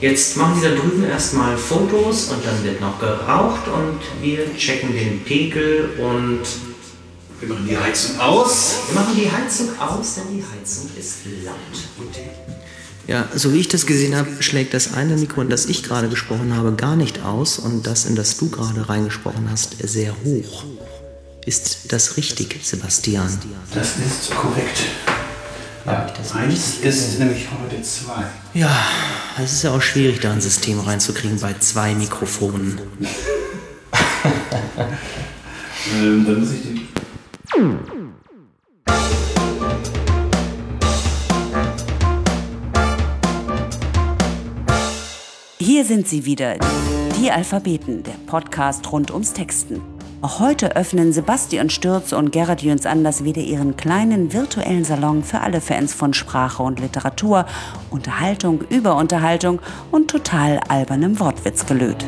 Jetzt machen Sie da drüben erstmal Fotos und dann wird noch geraucht und wir checken den Pegel und Wir machen die Heizung aus. wir machen die Heizung aus, denn die Heizung ist laut. Ja, so wie ich das gesehen habe, schlägt das eine Mikro, in das ich gerade gesprochen habe, gar nicht aus und das, in das du gerade reingesprochen hast, sehr hoch. Ist das richtig, Sebastian? Das ist korrekt. Ja, das eins ist nämlich heute zwei. Ja, es ist ja auch schwierig, da ein System reinzukriegen bei zwei Mikrofonen. Ähm, dann muss ich die. Hier sind sie wieder, die Alphabeten, der Podcast rund ums Texten. Auch heute öffnen Sebastian Stürz und Gerhard Jöns Anders wieder ihren kleinen virtuellen Salon für alle Fans von Sprache und Literatur, Unterhaltung über Unterhaltung und total albernem Wortwitzgelöt.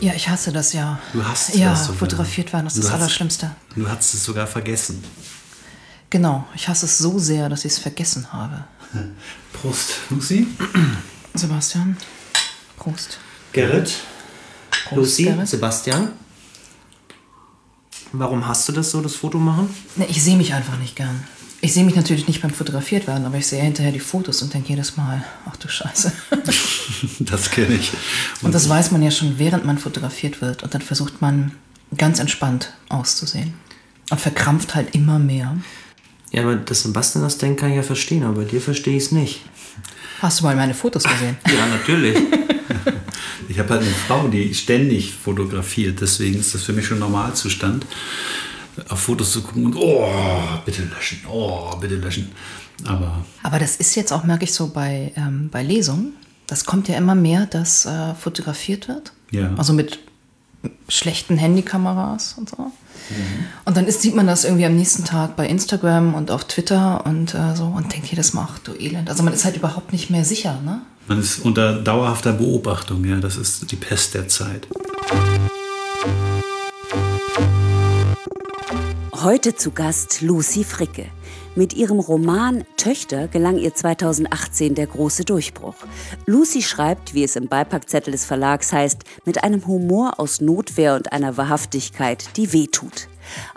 Ja, ich hasse das ja. Du hast Ja, das sogar. fotografiert werden, das ist das Allerschlimmste. Du hast es sogar vergessen. Genau, ich hasse es so sehr, dass ich es vergessen habe. Prost, Lucy. Sebastian, Prost. Gerrit. Prost, Lucy, Gerrit. Sebastian? Warum hast du das so, das Foto machen? Ne, ich sehe mich einfach nicht gern. Ich sehe mich natürlich nicht beim fotografiert werden, aber ich sehe hinterher die Fotos und denke jedes Mal, ach du Scheiße. Das kenne ich. Und das weiß man ja schon, während man fotografiert wird. Und dann versucht man ganz entspannt auszusehen. Und verkrampft halt immer mehr. Ja, aber dass Sebastian das denkt, kann ich ja verstehen, aber bei dir verstehe ich es nicht. Hast du mal meine Fotos gesehen? Ja, natürlich. Ich habe halt eine Frau, die ständig fotografiert. Deswegen ist das für mich schon Normalzustand, auf Fotos zu gucken und oh, bitte löschen, oh, bitte löschen. Aber Aber das ist jetzt auch, merke ich so bei, ähm, bei Lesungen. Das kommt ja immer mehr, dass äh, fotografiert wird. Ja. Also mit schlechten Handykameras und so. Mhm. Und dann ist, sieht man das irgendwie am nächsten Tag bei Instagram und auf Twitter und äh, so und denkt jedes Mal, ach du Elend. Also man ist halt überhaupt nicht mehr sicher, ne? Man ist unter dauerhafter Beobachtung. Ja, das ist die Pest der Zeit. Heute zu Gast Lucy Fricke. Mit ihrem Roman Töchter gelang ihr 2018 der große Durchbruch. Lucy schreibt, wie es im Beipackzettel des Verlags heißt, mit einem Humor aus Notwehr und einer Wahrhaftigkeit, die wehtut.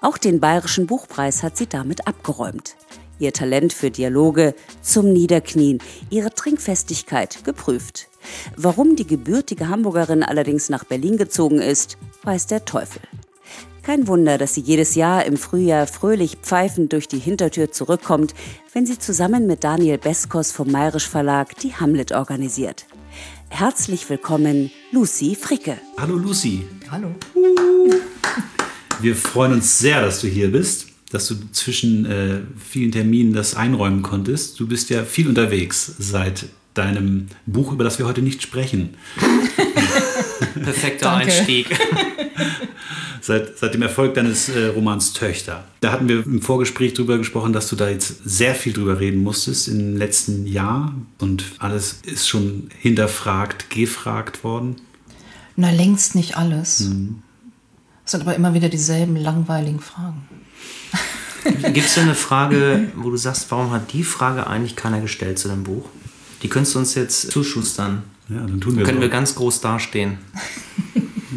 Auch den Bayerischen Buchpreis hat sie damit abgeräumt. Ihr Talent für Dialoge zum Niederknien, ihre Trinkfestigkeit geprüft. Warum die gebürtige Hamburgerin allerdings nach Berlin gezogen ist, weiß der Teufel. Kein Wunder, dass sie jedes Jahr im Frühjahr fröhlich pfeifend durch die Hintertür zurückkommt, wenn sie zusammen mit Daniel Beskos vom Mayrisch Verlag die Hamlet organisiert. Herzlich willkommen, Lucy Fricke. Hallo Lucy. Hallo. Wir freuen uns sehr, dass du hier bist, dass du zwischen äh, vielen Terminen das einräumen konntest. Du bist ja viel unterwegs seit deinem Buch, über das wir heute nicht sprechen. Perfekter Danke. Einstieg. Seit, seit dem Erfolg deines äh, Romans Töchter. Da hatten wir im Vorgespräch drüber gesprochen, dass du da jetzt sehr viel drüber reden musstest im letzten Jahr und alles ist schon hinterfragt, gefragt worden. Na, längst nicht alles. Es sind aber immer wieder dieselben langweiligen Fragen. Gibt es denn eine Frage, wo du sagst, warum hat die Frage eigentlich keiner gestellt zu dem Buch? Die könntest du uns jetzt zuschustern. Ja, dann tun wir Können so. wir ganz groß dastehen.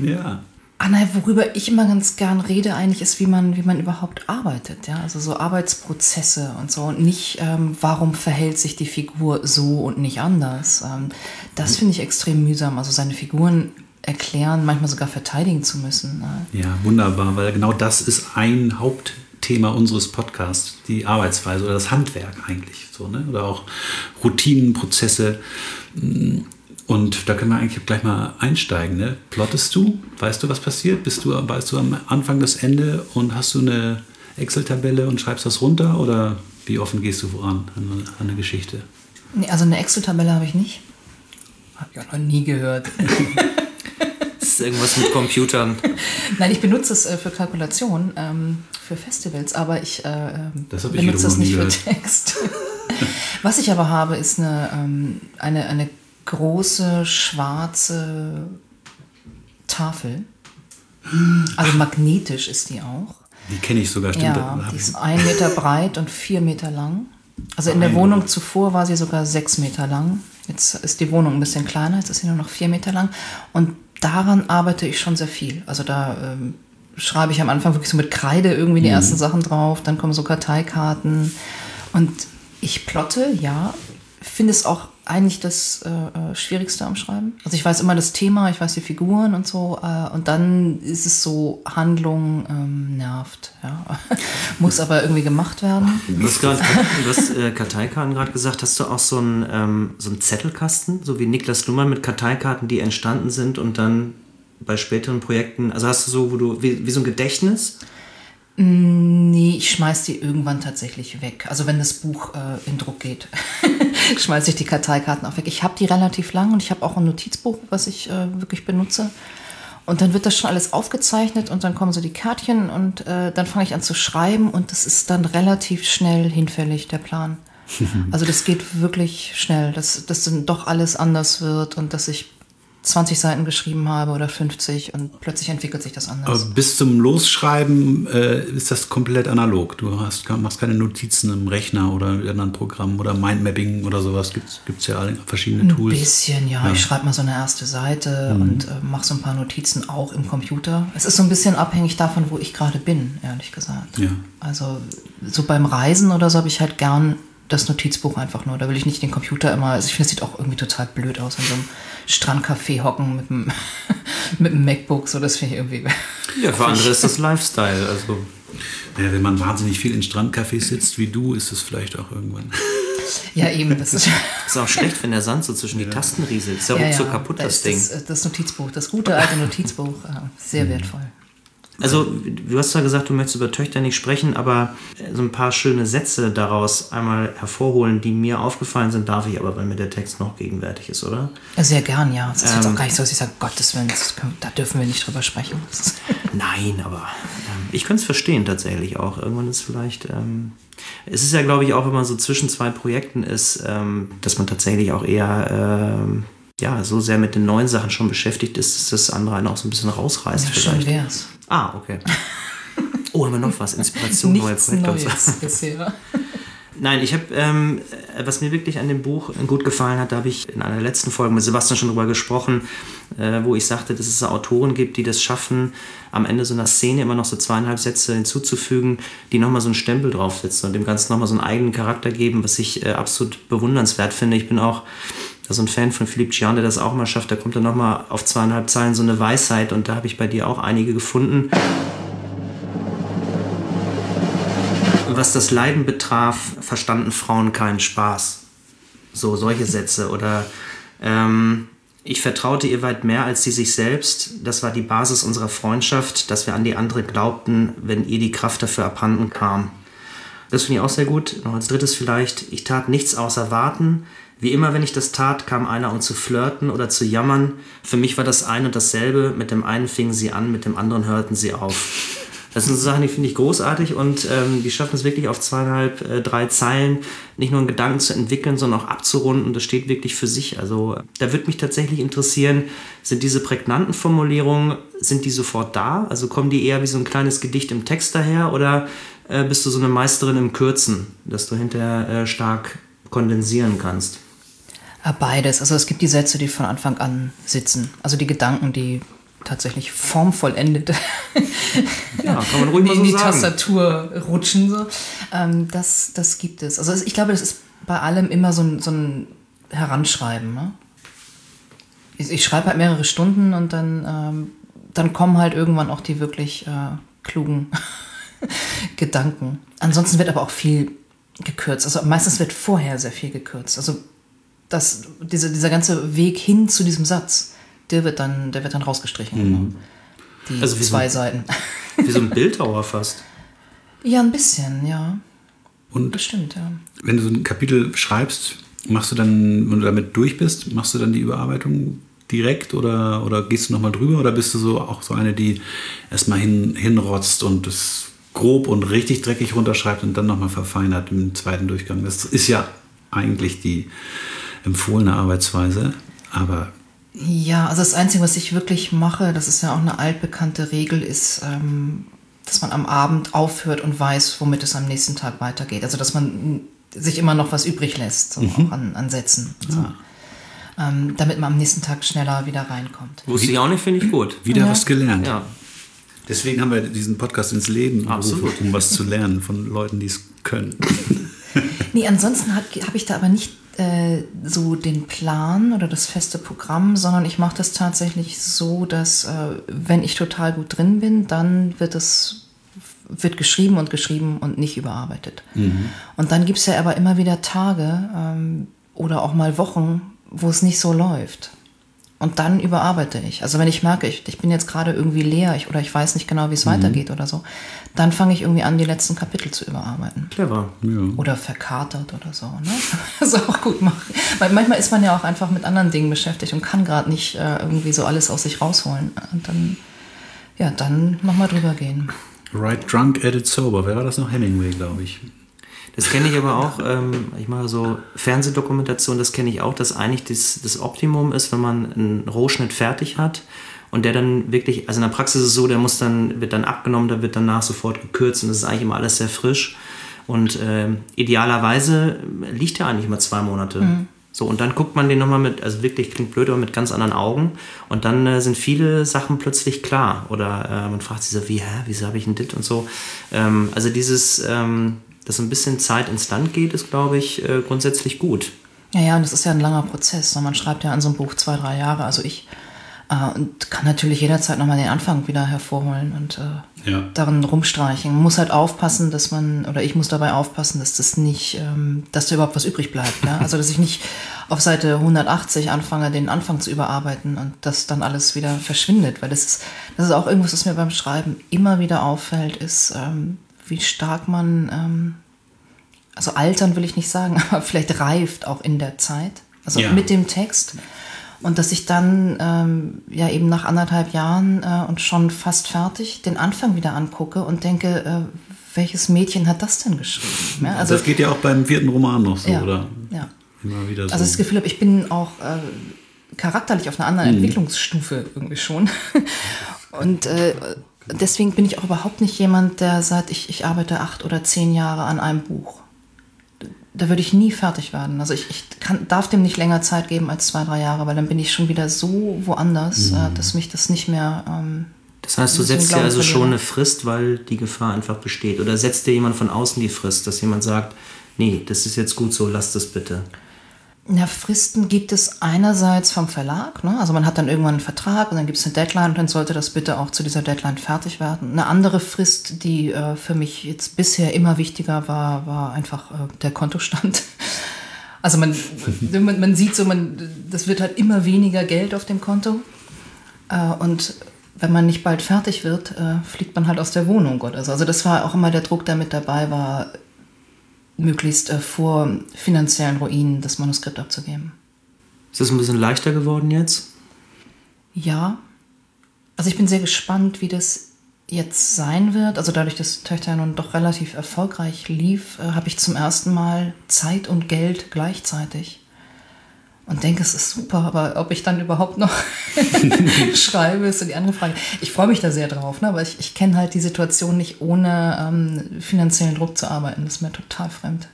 Ja. Ah nein, worüber ich immer ganz gern rede eigentlich ist, wie man, wie man überhaupt arbeitet. Ja? Also so Arbeitsprozesse und so und nicht, ähm, warum verhält sich die Figur so und nicht anders. Ähm, das finde ich extrem mühsam. Also seine Figuren erklären, manchmal sogar verteidigen zu müssen. Ne? Ja, wunderbar, weil genau das ist ein Hauptthema unseres Podcasts, die Arbeitsweise oder das Handwerk eigentlich. So, ne? Oder auch Routinen, Prozesse. Und da können wir eigentlich gleich mal einsteigen. Ne? Plottest du? Weißt du, was passiert? Bist du, weißt du am Anfang das Ende und hast du eine Excel-Tabelle und schreibst das runter? Oder wie offen gehst du voran an, an eine Geschichte? Nee, also eine Excel-Tabelle habe ich nicht. Habe ich auch noch nie gehört. Ist irgendwas mit Computern. Nein, ich benutze es äh, für Kalkulation, ähm, für Festivals, aber ich äh, ähm, Das benutze es nicht für Text. Was ich aber habe, ist eine, ähm, eine, eine große schwarze Tafel. Also magnetisch ist die auch. Die kenne ich sogar, stimmt. Ja, die ist ein Meter breit und vier Meter lang. Also in der Wohnung zuvor war sie sogar sechs Meter lang. Jetzt ist die Wohnung ein bisschen kleiner, jetzt ist sie nur noch vier Meter lang. Und daran arbeite ich schon sehr viel. Also da ähm, schreibe ich am Anfang wirklich so mit Kreide irgendwie die ersten Sachen drauf, dann kommen so Karteikarten. Und ich plotte, ja, finde es auch eigentlich das äh, äh, Schwierigste am Schreiben. Also ich weiß immer das Thema, ich weiß die Figuren und so, äh, und dann ist es so, Handlung ähm, nervt, ja. Muss aber irgendwie gemacht werden. Du hast, grad, du äh, Karteikarten gerade gesagt. Hast du auch so einen, ähm, so einen Zettelkasten, so wie Niklas Luhmann mit Karteikarten, die entstanden sind und dann bei späteren Projekten, also hast du so, wo du, wie, wie so ein Gedächtnis? Nee, ich schmeiß die irgendwann tatsächlich weg. Also wenn das Buch äh, in Druck geht, schmeiße ich die Karteikarten auch weg. Ich habe die relativ lang und ich habe auch ein Notizbuch, was ich äh, wirklich benutze. Und dann wird das schon alles aufgezeichnet und dann kommen so die Kärtchen und äh, dann fange ich an zu schreiben und das ist dann relativ schnell hinfällig, der Plan. Also das geht wirklich schnell, dass das dann doch alles anders wird und dass ich 20 Seiten geschrieben habe oder 50 und plötzlich entwickelt sich das anders. Aber bis zum Losschreiben äh, ist das komplett analog. Du hast, machst keine Notizen im Rechner oder in anderen Programmen oder Mindmapping oder sowas. Gibt es ja alle verschiedene Ein Tools. bisschen, ja. Ich schreibe mal so eine erste Seite und äh, mache so ein paar Notizen auch im Computer. Es ist so ein bisschen abhängig davon, wo ich gerade bin, ehrlich gesagt. Ja. Also so beim Reisen oder so habe ich halt gern das Notizbuch einfach nur. Da will ich nicht den Computer immer. Also ich finde, es sieht auch irgendwie total blöd aus, in so einem Strandcafé hocken mit dem, mit dem MacBook. So, das finde ich irgendwie. Ja, für andere ist das Lifestyle. Also Ja, wenn man wahnsinnig viel in Strandcafés sitzt wie du, ist es vielleicht auch irgendwann. Ja, eben. Das ist, ist auch schlecht, wenn der Sand so zwischen die Tasten rieselt. Ist ja, ja, ruckzuck ja, kaputt, da das ist Ding. Das, das Notizbuch, das gute alte Notizbuch, äh, sehr wertvoll. Also, du hast zwar gesagt, du möchtest über Töchter nicht sprechen, aber so ein paar schöne Sätze daraus einmal hervorholen, die mir aufgefallen sind, darf ich aber, weil mir der Text noch gegenwärtig ist, oder? Sehr gern, ja. Es ist jetzt Ähm. auch gar nicht so, dass ich sage, Gottes Willen, können, da dürfen wir nicht drüber sprechen. Nein, aber ähm, ich könnte es verstehen tatsächlich auch. Irgendwann ist vielleicht. Ähm, es ist ja, glaube ich, auch, wenn man so zwischen zwei Projekten ist, ähm, dass man tatsächlich auch eher ähm, ja, so sehr mit den neuen Sachen schon beschäftigt ist, dass das andere einen auch so ein bisschen rausreißt. ja, schön vielleicht. wär's. Ah, okay. Oh, haben wir noch was? Inspiration, neue Nichts Projekte. und so. Neues bisher. Nein, ich habe, ähm, äh, was mir wirklich an dem Buch gut gefallen hat, da habe ich in einer letzten Folge mit Sebastian schon drüber gesprochen, äh, wo ich sagte, dass es Autoren gibt, die das schaffen, am Ende so einer Szene immer noch so zweieinhalb Sätze hinzuzufügen, die nochmal so einen Stempel draufsetzen und dem Ganzen nochmal so einen eigenen Charakter geben, was ich äh, absolut bewundernswert finde. Ich bin auch so ein Fan von Philipp Gian, der das auch mal schafft. Da kommt dann nochmal auf zweieinhalb Zeilen so eine Weisheit und da habe ich bei dir auch einige gefunden. Was das Leiden betraf, verstanden Frauen keinen Spaß. So solche Sätze. Oder ähm, ich vertraute ihr weit mehr als sie sich selbst. Das war die Basis unserer Freundschaft, dass wir an die andere glaubten, wenn ihr die Kraft dafür abhanden kam. Das finde ich auch sehr gut. Noch als drittes vielleicht, ich tat nichts außer warten. Wie immer, wenn ich das tat, kam einer, um zu flirten oder zu jammern. Für mich war das ein und dasselbe. Mit dem einen fingen sie an, mit dem anderen hörten sie auf. Das sind so Sachen, die finde ich großartig und ähm, die schaffen es wirklich auf zweieinhalb, äh, drei Zeilen nicht nur einen Gedanken zu entwickeln, sondern auch abzurunden. Das steht wirklich für sich. Also da würde mich tatsächlich interessieren, sind diese prägnanten Formulierungen, sind die sofort da? Also kommen die eher wie so ein kleines Gedicht im Text daher oder äh, bist du so eine Meisterin im Kürzen, dass du hinterher äh, stark kondensieren kannst? Beides. Also es gibt die Sätze, die von Anfang an sitzen. Also die Gedanken, die tatsächlich formvollendet Ja, kann man ruhig mal in so die sagen. Tastatur rutschen. So. Ähm, das, das gibt es. Also ich glaube, das ist bei allem immer so ein, so ein Heranschreiben. Ne? Ich, ich schreibe halt mehrere Stunden und dann, ähm, dann kommen halt irgendwann auch die wirklich äh, klugen Gedanken. Ansonsten wird aber auch viel gekürzt. Also meistens wird vorher sehr viel gekürzt. Also das, diese, dieser ganze Weg hin zu diesem Satz, der wird dann, der wird dann rausgestrichen. Die Also wie so- zwei Seiten. Wie so ein Bildhauer fast. Ja, ein bisschen, ja. Und Bestimmt, ja. wenn du so ein Kapitel schreibst, machst du dann, wenn du damit durch bist, machst du dann die Überarbeitung direkt oder, oder gehst du nochmal drüber oder bist du so auch so eine, die erstmal hin, hinrotzt und es grob und richtig dreckig runterschreibt und dann nochmal verfeinert im zweiten Durchgang? Das ist ja eigentlich die empfohlene Arbeitsweise, aber Ja, also das Einzige, was ich wirklich mache, das ist ja auch eine altbekannte Regel, ist, ähm, dass man am Abend aufhört und weiß, womit es am nächsten Tag weitergeht. Also dass man sich immer noch was übrig lässt, so auch an, an Sätzen. und So. ähm, damit man am nächsten Tag schneller wieder reinkommt. Wusste ich auch nicht, finde ich gut. Wieder was gelernt. Ja. Deswegen haben wir diesen Podcast ins Leben gerufen, um was zu lernen von Leuten, die es können. Nee, ansonsten habe ich da aber nicht äh, so den Plan oder das feste Programm, sondern ich mache das tatsächlich so, dass äh, wenn ich total gut drin bin, dann wird es wird geschrieben und geschrieben und nicht überarbeitet. Und dann gibt es ja aber immer wieder Tage ähm, oder auch mal Wochen, wo es nicht so läuft. Und dann überarbeite ich. Also wenn ich merke, ich, ich bin jetzt gerade irgendwie leer ich, oder ich weiß nicht genau, wie es weitergeht oder so, dann fange ich irgendwie an, die letzten Kapitel zu überarbeiten. Clever. Oder verkatert oder so. Ne? Das ist auch gut machen. Weil manchmal ist man ja auch einfach mit anderen Dingen beschäftigt und kann gerade nicht äh, irgendwie so alles aus sich rausholen. Und dann, ja, dann nochmal drüber gehen. Right Drunk, Edit Sober. Wer war das noch? Hemingway, glaube ich. Das kenne ich aber auch, ähm, ich mache so Fernsehdokumentation, das kenne ich auch, dass eigentlich das, das Optimum ist, wenn man einen Rohschnitt fertig hat und der dann wirklich, also in der Praxis ist es so, der muss dann, wird dann abgenommen, der wird danach sofort gekürzt und das ist eigentlich immer alles sehr frisch. Und ähm, idealerweise liegt der eigentlich immer zwei Monate. So, und dann guckt man den nochmal mit, also wirklich klingt blöd, aber mit ganz anderen Augen. Und dann äh, sind viele Sachen plötzlich klar. Oder äh, man fragt sich so, wie, hä, wieso habe ich ein Dit und so. Ähm, also dieses, ähm, dass so ein bisschen Zeit ins Land geht, ist, glaube ich, äh, grundsätzlich gut. Ja, ja, und das ist ja ein langer Prozess. ne? Man schreibt ja an so einem Buch zwei, drei Jahre. Also ich äh, und kann natürlich jederzeit nochmal den Anfang wieder hervorholen und äh, Ja. darin rumstreichen. Man muss halt aufpassen, dass man, oder ich muss dabei aufpassen, dass das nicht, ähm, dass da überhaupt was übrig bleibt. Ne? Also dass ich nicht auf Seite 180 anfange, den Anfang zu überarbeiten und das dann alles wieder verschwindet. Weil das ist, das ist auch irgendwas, was mir beim Schreiben immer wieder auffällt, ist, ähm, wie stark man, ähm, also altern will ich nicht sagen, aber vielleicht reift auch in der Zeit. Also Ja. mit dem Text. Und dass ich dann ähm, ja eben nach anderthalb Jahren äh, und schon fast fertig den Anfang wieder angucke und denke, äh, welches Mädchen hat das denn geschrieben? Ja, Also das geht ja auch beim vierten Roman noch so, Ja, oder? ja. Immer wieder so. Also das Gefühl habe, ich bin auch äh, charakterlich auf einer anderen Mhm. Entwicklungsstufe irgendwie schon. Und äh, deswegen bin ich auch überhaupt nicht jemand, der sagt, ich, ich arbeite acht oder zehn Jahre an einem Buch. Da würde ich nie fertig werden. Also ich, ich kann, darf dem nicht länger Zeit geben als zwei, drei Jahre, weil dann bin ich schon wieder so woanders, Mhm. äh, dass mich das nicht mehr... Ähm, Das heißt, du setzt dir also schon eine Frist, weil die Gefahr einfach besteht. Oder setzt dir jemand von außen die Frist, dass jemand sagt, nee, das ist jetzt gut so, lass das bitte. Ja, Fristen gibt es einerseits vom Verlag. Ne? Also man hat dann irgendwann einen Vertrag und dann gibt es eine Deadline und dann sollte das bitte auch zu dieser Deadline fertig werden. Eine andere Frist, die äh, für mich jetzt bisher immer wichtiger war, war einfach äh, der Kontostand. Also man, man, man sieht so, man, das wird halt immer weniger Geld auf dem Konto. Äh, und wenn man nicht bald fertig wird, äh, fliegt man halt aus der Wohnung oder so. Also das war auch immer der Druck, der mit dabei war, möglichst äh, vor finanziellen Ruinen das Manuskript abzugeben. Ist das ein bisschen leichter geworden jetzt? Ja. Also ich bin sehr gespannt, wie das jetzt sein wird. Also dadurch, dass Töchter nun doch relativ erfolgreich lief, äh, habe ich zum ersten Mal Zeit und Geld gleichzeitig. Und denke, es ist super, aber ob ich dann überhaupt noch schreibe, ist so die andere Frage. Ich freue mich da sehr drauf, ne? aber ich, ich kenne halt die Situation nicht, ohne ähm, finanziellen Druck zu arbeiten. Das ist mir total fremd.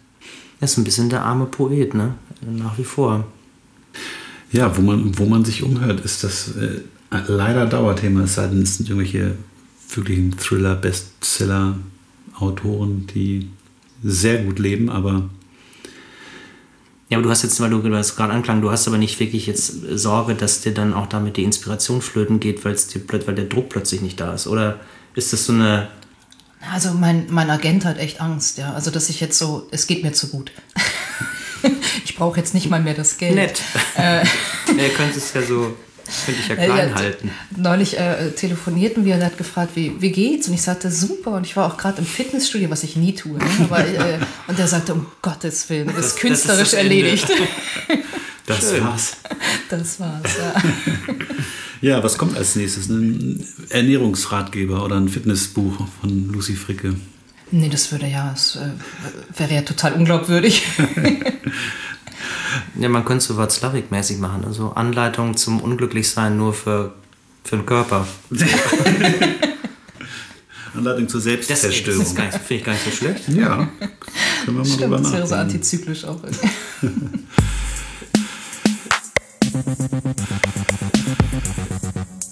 Er ist ein bisschen der arme Poet, ne? Nach wie vor. Ja, wo man, wo man sich umhört, ist das äh, leider Dauerthema, es sei denn, es sind irgendwelche wirklichen Thriller, Bestseller, Autoren, die sehr gut leben, aber Ja, aber du hast jetzt, weil du das gerade anklang, du hast aber nicht wirklich jetzt Sorge, dass dir dann auch damit die Inspiration flöten geht, weil es dir weil der Druck plötzlich nicht da ist. Oder ist das so eine. Also mein, mein Agent hat echt Angst, ja. Also dass ich jetzt so, es geht mir zu gut. ich brauche jetzt nicht mal mehr das Geld. Nett. er könnte es ja so, könnte ich ja Äh, klein ja, halten. Neulich äh, telefonierten wir und er hat gefragt, wie, wie geht's? Und ich sagte, super. Und ich war auch gerade im Fitnessstudio, was ich nie tue. Ne? Aber, äh, und er sagte, um Gottes Willen, du bist Das- das künstlerisch das Ende. erledigt. das Schön. war's. Das war's, ja. Ja, was kommt als nächstes? Ein Ernährungsratgeber oder ein Fitnessbuch von Lucy Fricke? Nee, das würde ja, das äh, wäre ja total unglaubwürdig. Ja, man könnte es so Watzlawick-mäßig machen. Also Anleitung zum Unglücklichsein nur für, für den Körper. Anleitung zur Selbstzerstörung. Das, das finde ich gar nicht so schlecht. Ja, können wir mal Stimmt, drüber nachdenken. Das wäre so antizyklisch auch.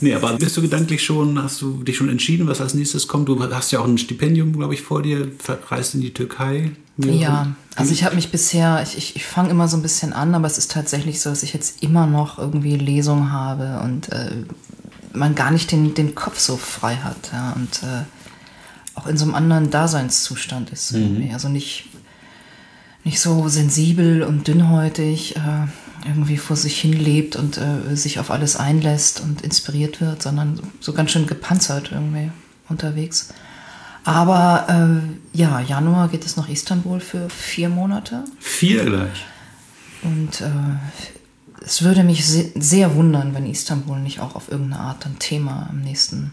Nee, aber bist du gedanklich schon, hast du dich schon entschieden, was als nächstes kommt? Du hast ja auch ein Stipendium, glaube ich, vor dir, reist in die Türkei. Ja, also ich habe mich bisher, ich, ich, ich fange immer so ein bisschen an, aber es ist tatsächlich so, dass ich jetzt immer noch irgendwie Lesungen habe und äh, man gar nicht den, den Kopf so frei hat ja, und äh, auch in so einem anderen Daseinszustand ist. Mhm. Also nicht, nicht so sensibel und dünnhäutig. Äh, irgendwie vor sich hin lebt und äh, sich auf alles einlässt und inspiriert wird, sondern so ganz schön gepanzert irgendwie unterwegs. Aber äh, ja, Januar geht es nach Istanbul für vier Monate. Vier gleich. Und äh, es würde mich se sehr wundern, wenn Istanbul nicht auch auf irgendeine Art ein Thema im nächsten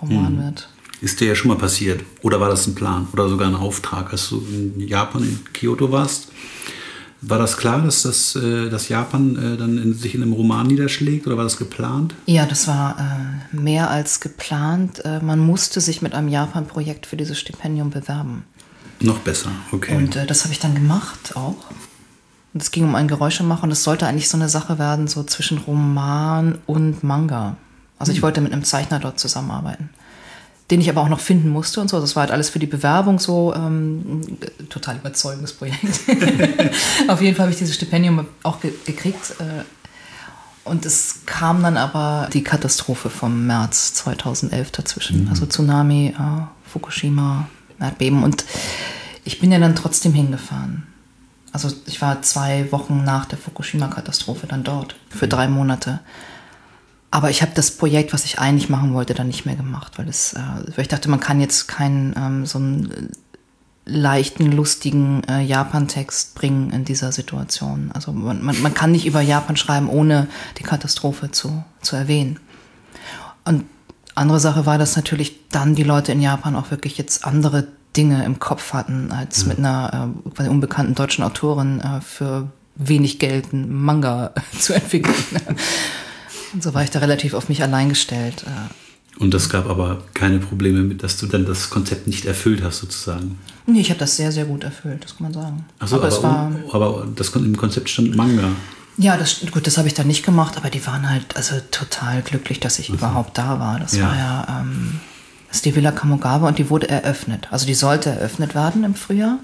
Roman hm. wird. Ist dir ja schon mal passiert? Oder war das ein Plan? Oder sogar ein Auftrag, als du in Japan, in Kyoto warst? War das klar, dass, das, äh, dass Japan äh, dann in, sich in einem Roman niederschlägt oder war das geplant? Ja, das war äh, mehr als geplant. Man musste sich mit einem Japan-Projekt für dieses Stipendium bewerben. Noch besser, okay. Und das habe ich dann gemacht auch. Und es ging um ein Geräuschemacher und es sollte eigentlich so eine Sache werden, so zwischen Roman und Manga. Also ich hm. wollte mit einem Zeichner dort zusammenarbeiten den ich aber auch noch finden musste und so. Das war halt alles für die Bewerbung so ähm, total überzeugendes Projekt. Auf jeden Fall habe ich dieses Stipendium auch ge gekriegt. Äh, und es kam dann aber die Katastrophe vom März 2011 dazwischen. Mhm. Also Tsunami, äh, Fukushima, Erdbeben. Und ich bin ja dann trotzdem hingefahren. Also ich war zwei Wochen nach der Fukushima-Katastrophe dann dort für drei Monate. Aber ich habe das Projekt, was ich eigentlich machen wollte, dann nicht mehr gemacht, weil, es, äh, weil ich dachte, man kann jetzt keinen ähm, so einen leichten, lustigen äh, Japan-Text bringen in dieser Situation. Also man, man, man kann nicht über Japan schreiben, ohne die Katastrophe zu, zu erwähnen. Und andere Sache war, dass natürlich dann die Leute in Japan auch wirklich jetzt andere Dinge im Kopf hatten, als mit einer äh, unbekannten deutschen Autorin äh, für wenig Geld einen Manga zu entwickeln. Und so war ich da relativ auf mich allein gestellt. Äh. Und das gab aber keine Probleme mit, dass du dann das Konzept nicht erfüllt hast, sozusagen. Nee, ich habe das sehr, sehr gut erfüllt, das kann man sagen. Ach so, aber, aber, war, aber das im Konzept stand Manga. Ja, das, gut, das habe ich dann nicht gemacht, aber die waren halt also total glücklich, dass ich also. überhaupt da war. Das ja. war ja ähm, das ist die Villa Kamogawa und die wurde eröffnet. Also die sollte eröffnet werden im Frühjahr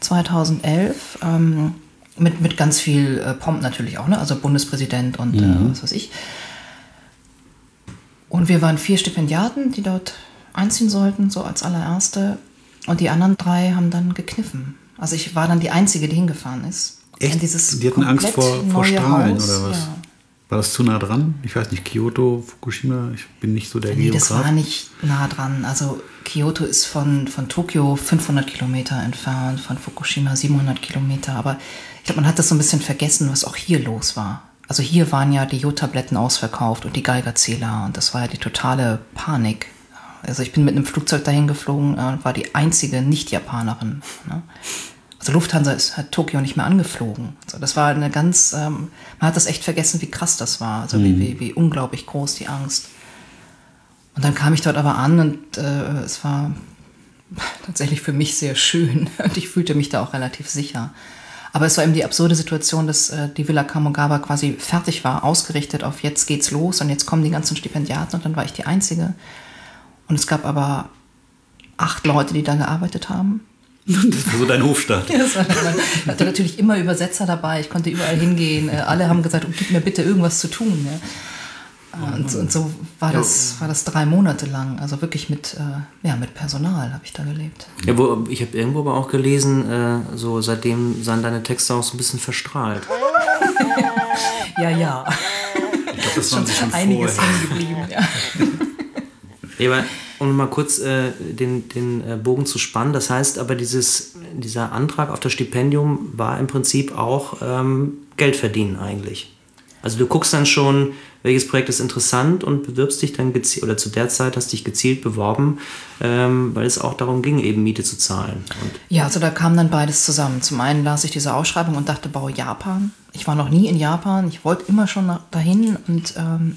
2011. Ähm, mit, mit ganz viel äh, Pomp natürlich auch, ne? also Bundespräsident und äh, mhm. äh, was weiß ich. Und wir waren vier Stipendiaten, die dort einziehen sollten, so als allererste. Und die anderen drei haben dann gekniffen. Also ich war dann die Einzige, die hingefahren ist. Echt? die hatten Angst vor, vor Strahlen Haus. oder was? Ja. War das zu nah dran? Ich weiß nicht, Kyoto, Fukushima, ich bin nicht so der Nee, Geograf. das war nicht nah dran. Also Kyoto ist von, von Tokio 500 Kilometer entfernt, von Fukushima 700 Kilometer. Aber glaube, man hat das so ein bisschen vergessen, was auch hier los war. Also hier waren ja die Jodtabletten ausverkauft und die Geigerzähler und das war ja die totale Panik. Also ich bin mit einem Flugzeug dahin geflogen, äh, war die einzige Nicht-Japanerin. Ne? Also Lufthansa ist, hat Tokio nicht mehr angeflogen. Also das war eine ganz, ähm, man hat das echt vergessen, wie krass das war. Also mhm. wie, wie, wie, unglaublich groß die Angst. Und dann kam ich dort aber an und äh, es war tatsächlich für mich sehr schön und ich fühlte mich da auch relativ sicher. Aber es war eben die absurde Situation, dass äh, die Villa Kamogawa quasi fertig war, ausgerichtet auf jetzt geht's los und jetzt kommen die ganzen Stipendiaten und dann war ich die Einzige. Und es gab aber acht Leute, die da gearbeitet haben. Das war so dein Hofstaat. ja, das war, ich hatte natürlich immer Übersetzer dabei, ich konnte überall hingehen. Äh, alle haben gesagt, oh, gib mir bitte irgendwas zu tun. Ne? Und, und, so war das, war das drei Monate lang. Also wirklich mit, äh, ja, mit Personal habe ich da gelebt. Ja, wo, ich habe irgendwo aber auch gelesen, äh, so seitdem seien deine Texte auch so ein bisschen verstrahlt. ja, ja. Ich glaube, das waren schon, schon einiges hängen geblieben. Ja. ja, aber um mal kurz äh, den, den äh, Bogen zu spannen, das heißt aber, dieses, dieser Antrag auf das Stipendium war im Prinzip auch ähm, Geld verdienen eigentlich. Also du guckst dann schon, welches Projekt ist interessant und bewirbst dich dann gezielt, oder zu der Zeit hast dich gezielt beworben, ähm, weil es auch darum ging, eben Miete zu zahlen. Und ja, also da kam dann beides zusammen. Zum einen las ich diese Ausschreibung und dachte, bau Japan. Ich war noch nie in Japan, ich wollte immer schon dahin und ähm,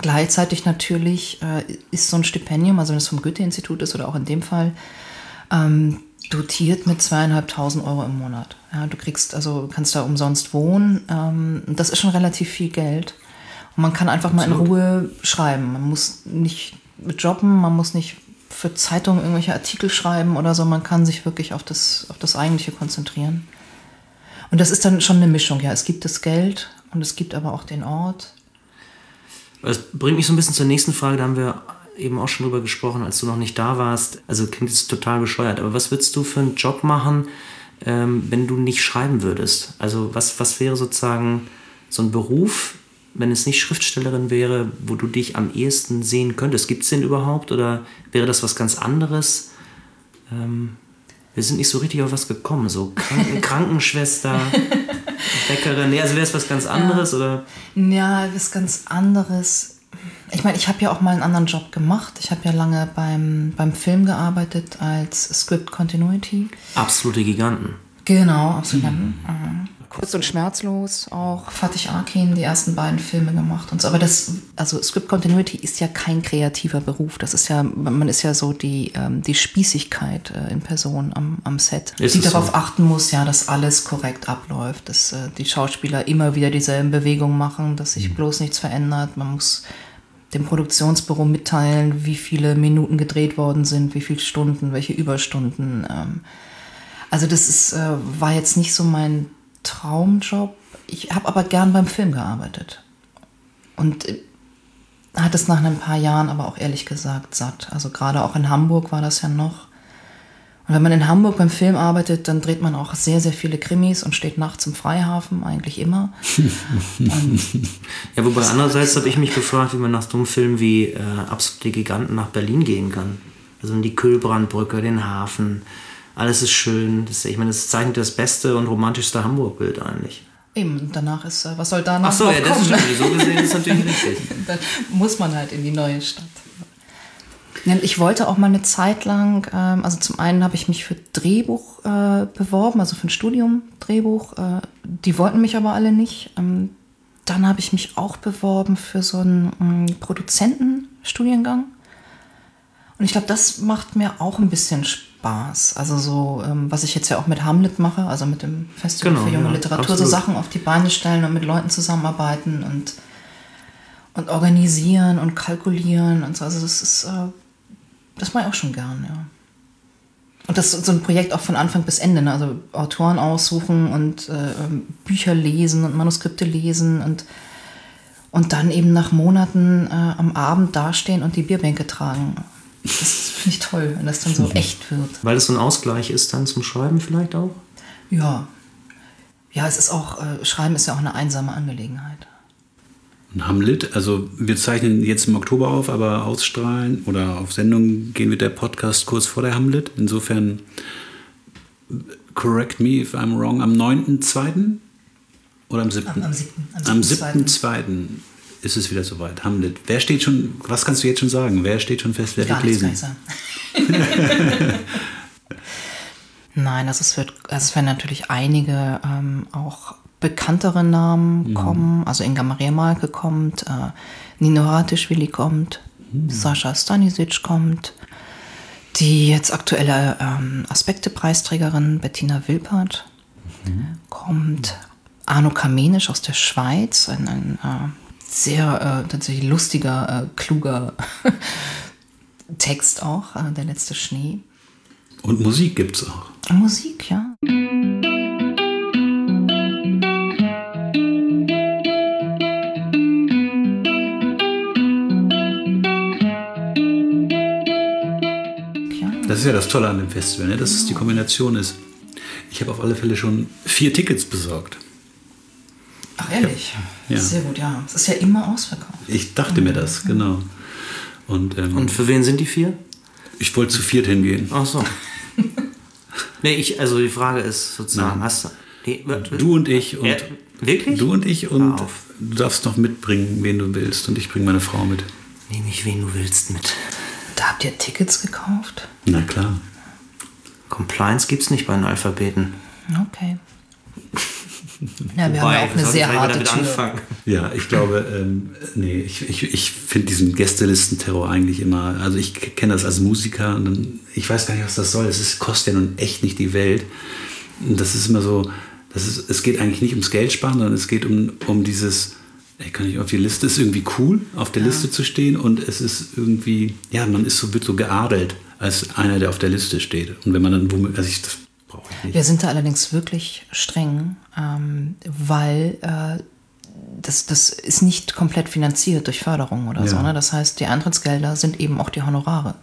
Gleichzeitig natürlich äh, ist so ein Stipendium, also wenn es vom Goethe-Institut ist oder auch in dem Fall, ähm, dotiert mit zweieinhalbtausend Euro im Monat. Ja, du kriegst, also kannst da umsonst wohnen. Ähm, das ist schon relativ viel Geld. Und man kann einfach mal in Ruhe schreiben. Man muss nicht jobben, man muss nicht für Zeitungen irgendwelche Artikel schreiben oder so. Man kann sich wirklich auf das, auf das Eigentliche konzentrieren. Und das ist dann schon eine Mischung. Ja, es gibt das Geld und es gibt aber auch den Ort. Das bringt mich so ein bisschen zur nächsten Frage, da haben wir eben auch schon drüber gesprochen, als du noch nicht da warst. Also klingt jetzt total bescheuert, aber was würdest du für einen Job machen, ähm, wenn du nicht schreiben würdest? Also was, was wäre sozusagen so ein Beruf, wenn es nicht Schriftstellerin wäre, wo du dich am ehesten sehen könntest? Gibt es den überhaupt oder wäre das was ganz anderes? Ähm, wir sind nicht so richtig auf was gekommen, so Kranken Krankenschwester, Bäckerin, nee, also wäre es was ganz anderes ja. oder? Ja, was ganz anderes. Ich meine, ich habe ja auch mal einen anderen Job gemacht. Ich habe ja lange beim, beim Film gearbeitet als Script Continuity. Absolute Giganten. Genau, absolut. Mhm. Mhm. Kurz und schmerzlos auch Fatih Akin die ersten beiden Filme gemacht und so. Aber das, also Script Continuity ist ja kein kreativer Beruf. Das ist ja, man ist ja so die, ähm, die Spießigkeit äh, in Person am, am Set, ist die darauf so? achten muss, ja, dass alles korrekt abläuft, dass äh, die Schauspieler immer wieder dieselben Bewegungen machen, dass sich mhm. bloß nichts verändert. Man muss dem Produktionsbüro mitteilen, wie viele Minuten gedreht worden sind, wie viele Stunden, welche Überstunden. Ähm. Also das ist, äh, war jetzt nicht so mein Traumjob. Ich habe aber gern beim Film gearbeitet. Und äh, hat es nach ein paar Jahren aber auch ehrlich gesagt satt. Also gerade auch in Hamburg war das ja noch. Und wenn man in Hamburg beim Film arbeitet, dann dreht man auch sehr, sehr viele Krimis und steht nachts im Freihafen, eigentlich immer. ja, wobei andererseits habe ich mich gefragt, wie man nach so einem Film wie äh, Absolute Giganten nach Berlin gehen kann. Also in die Kühlbrandbrücke, den Hafen, alles ist schön. Das, ich meine, das zeichnet das beste und romantischste Hamburg-Bild eigentlich. Eben, danach ist, äh, was soll danach Ach so, ja, das kommen? Ist so gesehen ist natürlich richtig. Dann muss man halt in die neue Stadt. Ich wollte auch mal eine Zeit lang, ähm, also zum einen habe ich mich für Drehbuch äh, beworben, also für ein Studium Drehbuch. Äh, die wollten mich aber alle nicht. Ähm, dann habe ich mich auch beworben für so einen ähm, Produzentenstudiengang. Und ich glaube, das macht mir auch ein bisschen Spaß. Also so, ähm, was ich jetzt ja auch mit Hamlet mache, also mit dem Festival genau, für junge ja, Literatur, absolut. so Sachen auf die Beine stellen und mit Leuten zusammenarbeiten und, und organisieren und kalkulieren und so. Also das ist, äh, das mache ich auch schon gern, ja. Und das ist so ein Projekt auch von Anfang bis Ende, ne? also Autoren aussuchen und äh, ähm, Bücher lesen und Manuskripte lesen und, und dann eben nach Monaten äh, am Abend dastehen und die Bierbänke tragen. Das finde ich toll, wenn das dann so echt wird. Weil es so ein Ausgleich ist dann zum Schreiben vielleicht auch? Ja. Ja, es ist auch, äh, Schreiben ist ja auch eine einsame Angelegenheit. Hamlet, also wir zeichnen jetzt im Oktober auf, aber ausstrahlen oder auf Sendung gehen wir der Podcast kurz vor der Hamlet. Insofern, correct me if I'm wrong, am 9.2. oder am 7.? Am, am 7.2. Am 7.2 ist es wieder soweit. Hamlet. Wer steht schon, was kannst du jetzt schon sagen? Wer steht schon fest, wer wird lesen? Nein, also es, wird, also es werden natürlich einige ähm, auch bekanntere Namen mhm. kommen. Also Inga Maria Malke kommt, äh, Nino Ratischwili kommt, mhm. Sascha Stanisic kommt, die jetzt aktuelle ähm, Aspekte-Preisträgerin Bettina Wilpert mhm. kommt, Arno Kamenisch aus der Schweiz, ein, ein äh, sehr äh, tatsächlich lustiger, äh, kluger Text auch, äh, Der letzte Schnee. Und Musik gibt es auch. Musik, ja. Das ist ja das Tolle an dem Festival, ne? dass es die Kombination ist. Ich habe auf alle Fälle schon vier Tickets besorgt. Ach ehrlich? Ja. Sehr gut, ja. Es ist ja immer ausverkauft. Ich dachte mir das, genau. Und, ähm, Und für wen sind die vier? Ich wollte zu viert hingehen. Ach so. nee, ich, also die Frage ist sozusagen, Nein. hast du. Nee, du und ich und. Ja, wirklich? Du und ich und du darfst noch mitbringen, wen du willst. Und ich bringe meine Frau mit. Nehme ich, wen du willst, mit. Da habt ihr Tickets gekauft? Na klar. Compliance gibt es nicht bei den Alphabeten. Okay. Ja, wir Wobei, haben ja auch eine sehr harte Tür. Anfangen. Ja, ich glaube, ähm, nee, ich, ich, ich finde diesen Gästelistenterror eigentlich immer, also ich kenne das als Musiker und dann, ich weiß gar nicht, was das soll. Es ist, kostet ja nun echt nicht die Welt. Und das ist immer so, das ist, es geht eigentlich nicht ums Geld sparen, sondern es geht um, um dieses ey, kann ich auf die Liste, ist irgendwie cool, auf der Liste zu stehen und es ist irgendwie, ja, man ist so, wird so geadelt als einer, der auf der Liste steht. Und wenn man dann womöglich, also ich, das brauche ich nicht. Wir sind da allerdings wirklich streng, ähm, weil äh, das, das ist nicht komplett finanziert durch Förderung oder so. Ja. Ne? Das heißt, die Eintrittsgelder sind eben auch die Honorare.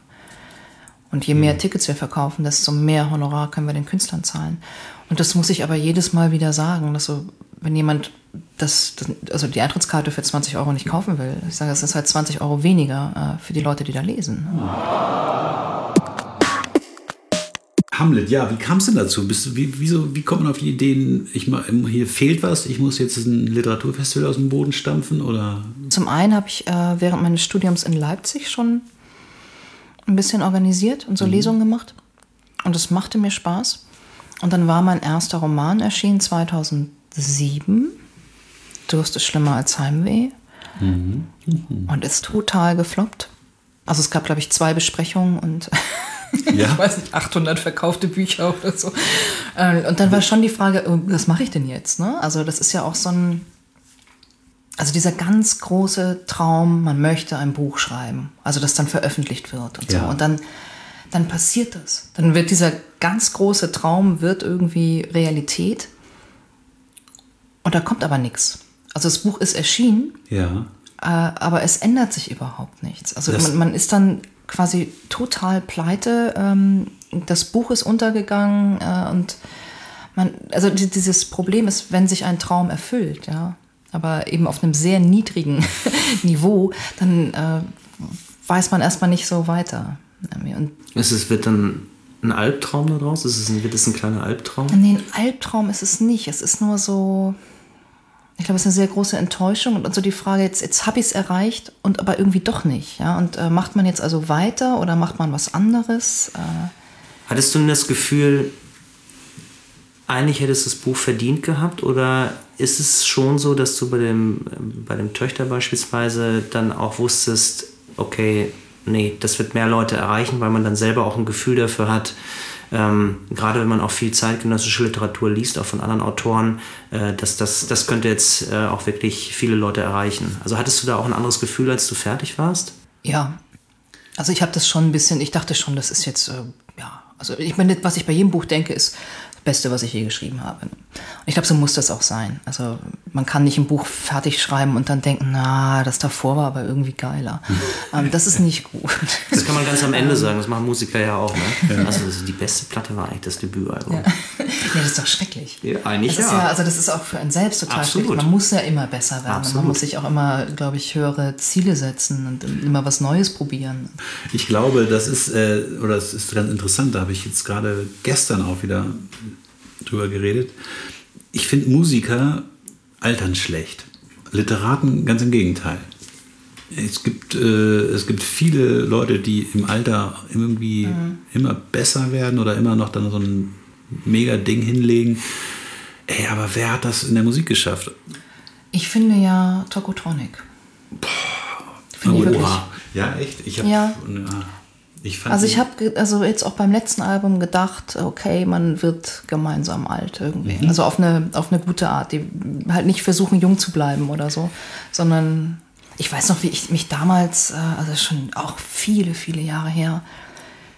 Und je Mhm. mehr Tickets wir verkaufen, desto mehr Honorar können wir den Künstlern zahlen. Und das muss ich aber jedes Mal wieder sagen, dass so, wenn jemand das, das also die Eintrittskarte für 20 Euro nicht kaufen will, ich sage, das ist halt 20 Euro weniger äh, für die Leute, die da lesen. Hamlet, ja, wie kam es denn dazu? Bist wie, wieso, wie kommt man auf die Ideen, ich, hier fehlt was, ich muss jetzt ein Literaturfestival aus dem Boden stampfen oder? Zum einen habe ich äh, während meines Studiums in Leipzig schon ein bisschen organisiert und so Lesungen gemacht. Und es machte mir Spaß. Und dann war mein erster Roman erschienen 2007. Durst ist schlimmer als Heimweh. Und ist total gefloppt. Also es gab, glaube ich, zwei Besprechungen und Ja. ich weiß nicht, 800 verkaufte Bücher oder so. Äh, Und dann war schon die Frage, äh, was mache ich denn jetzt? Ne? Also das ist ja auch so ein, also dieser ganz große Traum, man möchte ein Buch schreiben, also das dann veröffentlicht wird und Ja. so. Und dann, dann passiert das. Dann wird dieser ganz große Traum wird irgendwie Realität. Und da kommt aber nichts. Also das Buch ist erschienen, Ja. äh, aber es ändert sich überhaupt nichts. Also man, man ist dann quasi total pleite. Ähm, das Buch ist untergegangen äh, und man, also di- dieses Problem ist, wenn sich ein Traum erfüllt, ja, aber eben auf einem sehr niedrigen Niveau, dann äh, weiß man erstmal nicht so weiter. Und Ist es, wird dann ein Albtraum daraus? Ist es ein, wird es ein kleiner Albtraum? Nee, ein Albtraum ist es nicht. Es ist nur so, ich glaube, es ist eine sehr große Enttäuschung und so die Frage, jetzt, jetzt habe ich es erreicht und aber irgendwie doch nicht. Ja? Und äh, macht man jetzt also weiter oder macht man was anderes? Äh, Hattest du denn das Gefühl, eigentlich hättest du das Buch verdient gehabt? Oder ist es schon so, dass du bei dem, bei dem Töchter beispielsweise dann auch wusstest, okay, nee, das wird mehr Leute erreichen, weil man dann selber auch ein Gefühl dafür hat, ähm, gerade wenn man auch viel zeitgenössische Literatur liest, auch von anderen Autoren, äh, dass das, das könnte jetzt äh, auch wirklich viele Leute erreichen. Also hattest du da auch ein anderes Gefühl, als du fertig warst? ja, also ich habe das schon ein bisschen, ich dachte schon, das ist jetzt, äh, ja, also ich meine, was ich bei jedem Buch denke, ist das Beste, was ich je geschrieben habe. Und ich glaube, so muss das auch sein. Also man kann nicht ein Buch fertig schreiben und dann denken, na, das davor war aber irgendwie geiler. ähm, das ist nicht gut. Das kann man ganz am Ende sagen, das machen Musiker ja auch. Ne? Also das, die beste Platte war eigentlich das Debütalbum. Ja. nee, das ist doch schrecklich. Ja, eigentlich das ist ja. ja. Also das ist auch für einen selbst total Absolut. schwierig. Man muss ja immer besser werden. Und Absolut. man muss sich auch immer, glaube ich, höhere Ziele setzen und immer was Neues probieren. Ich glaube, das ist, äh, oder das ist ganz interessant, da habe ich jetzt gerade gestern auch wieder drüber geredet. Ich finde Musiker altern schlecht. Literaten ganz im Gegenteil. Es gibt, äh, es gibt viele Leute, die im Alter irgendwie immer besser werden oder immer noch dann so ein mega Ding hinlegen. Ey, aber wer hat das in der Musik geschafft? Ich finde ja Tokotronic. Finde ich. Oha. Ja, echt? Ich hab, Ja. ja. Ich Also ich habe also jetzt auch beim letzten Album gedacht, okay, man wird gemeinsam alt irgendwie. Mhm. Also auf eine, auf eine gute Art. Die halt nicht versuchen, jung zu bleiben oder so, sondern ich weiß noch, wie ich mich damals, äh, also schon auch viele, viele Jahre her,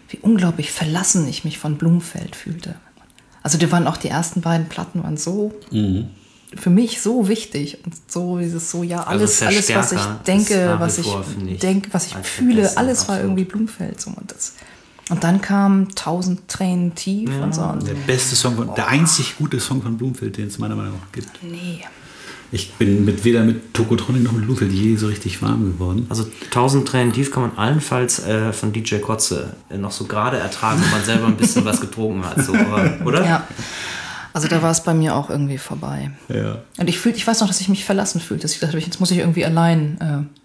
wie unglaublich verlassen ich mich von Blumfeld fühlte. Also die waren auch die ersten beiden Platten waren so Mhm. Für mich so wichtig und so dieses so ja Also alles alles was ich denke was ich ich, denke was ich fühle alles war irgendwie Blumfeld so und das und dann kam tausend Tränen tief und so und Der beste Song von, der einzig gute Song von Bloomfield, den es meiner Meinung nach gibt. nee Ich bin mit weder mit Tokotronic noch mit Bloomfield je so richtig warm geworden. Also 1000 Tränen tief kann man allenfalls äh, von DJ Kotze äh, noch so gerade ertragen, wenn man selber ein bisschen was getrunken hat. So, aber, oder? ja also da war es bei mir auch irgendwie vorbei Ja. und ich fühlte ich weiß noch dass ich mich verlassen fühlte dass ich dachte jetzt muss ich irgendwie allein äh,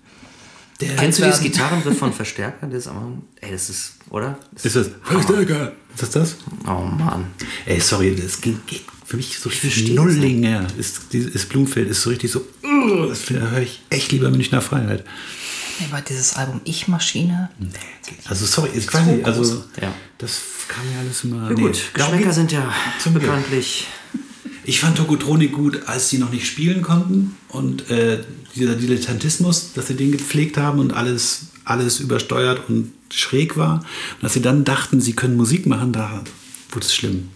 Kennst du dieses Gitarrenriff von Verstärker? Das ist, aber, ey, das ist, oder? Das Ist das? Verstärker! Ist das das? Oh Mann. Ey, sorry, das geht, geht für mich so her. Ist, ist Bloomfield ist so richtig so, uh, das höre ich echt lieber Münchner Freiheit. Mir war dieses Album Ich Maschine Also sorry, ich weiß nicht, also Ja. das kam ja alles immer. Na gut, darum Geschmäcker sind ja Zum bekanntlich. Ich fand Tokotronik gut, als sie noch nicht spielen konnten und äh, dieser Dilettantismus, dass sie den gepflegt haben und alles, alles übersteuert und schräg war. Und dass sie dann dachten, sie können Musik machen, da wurde es schlimm.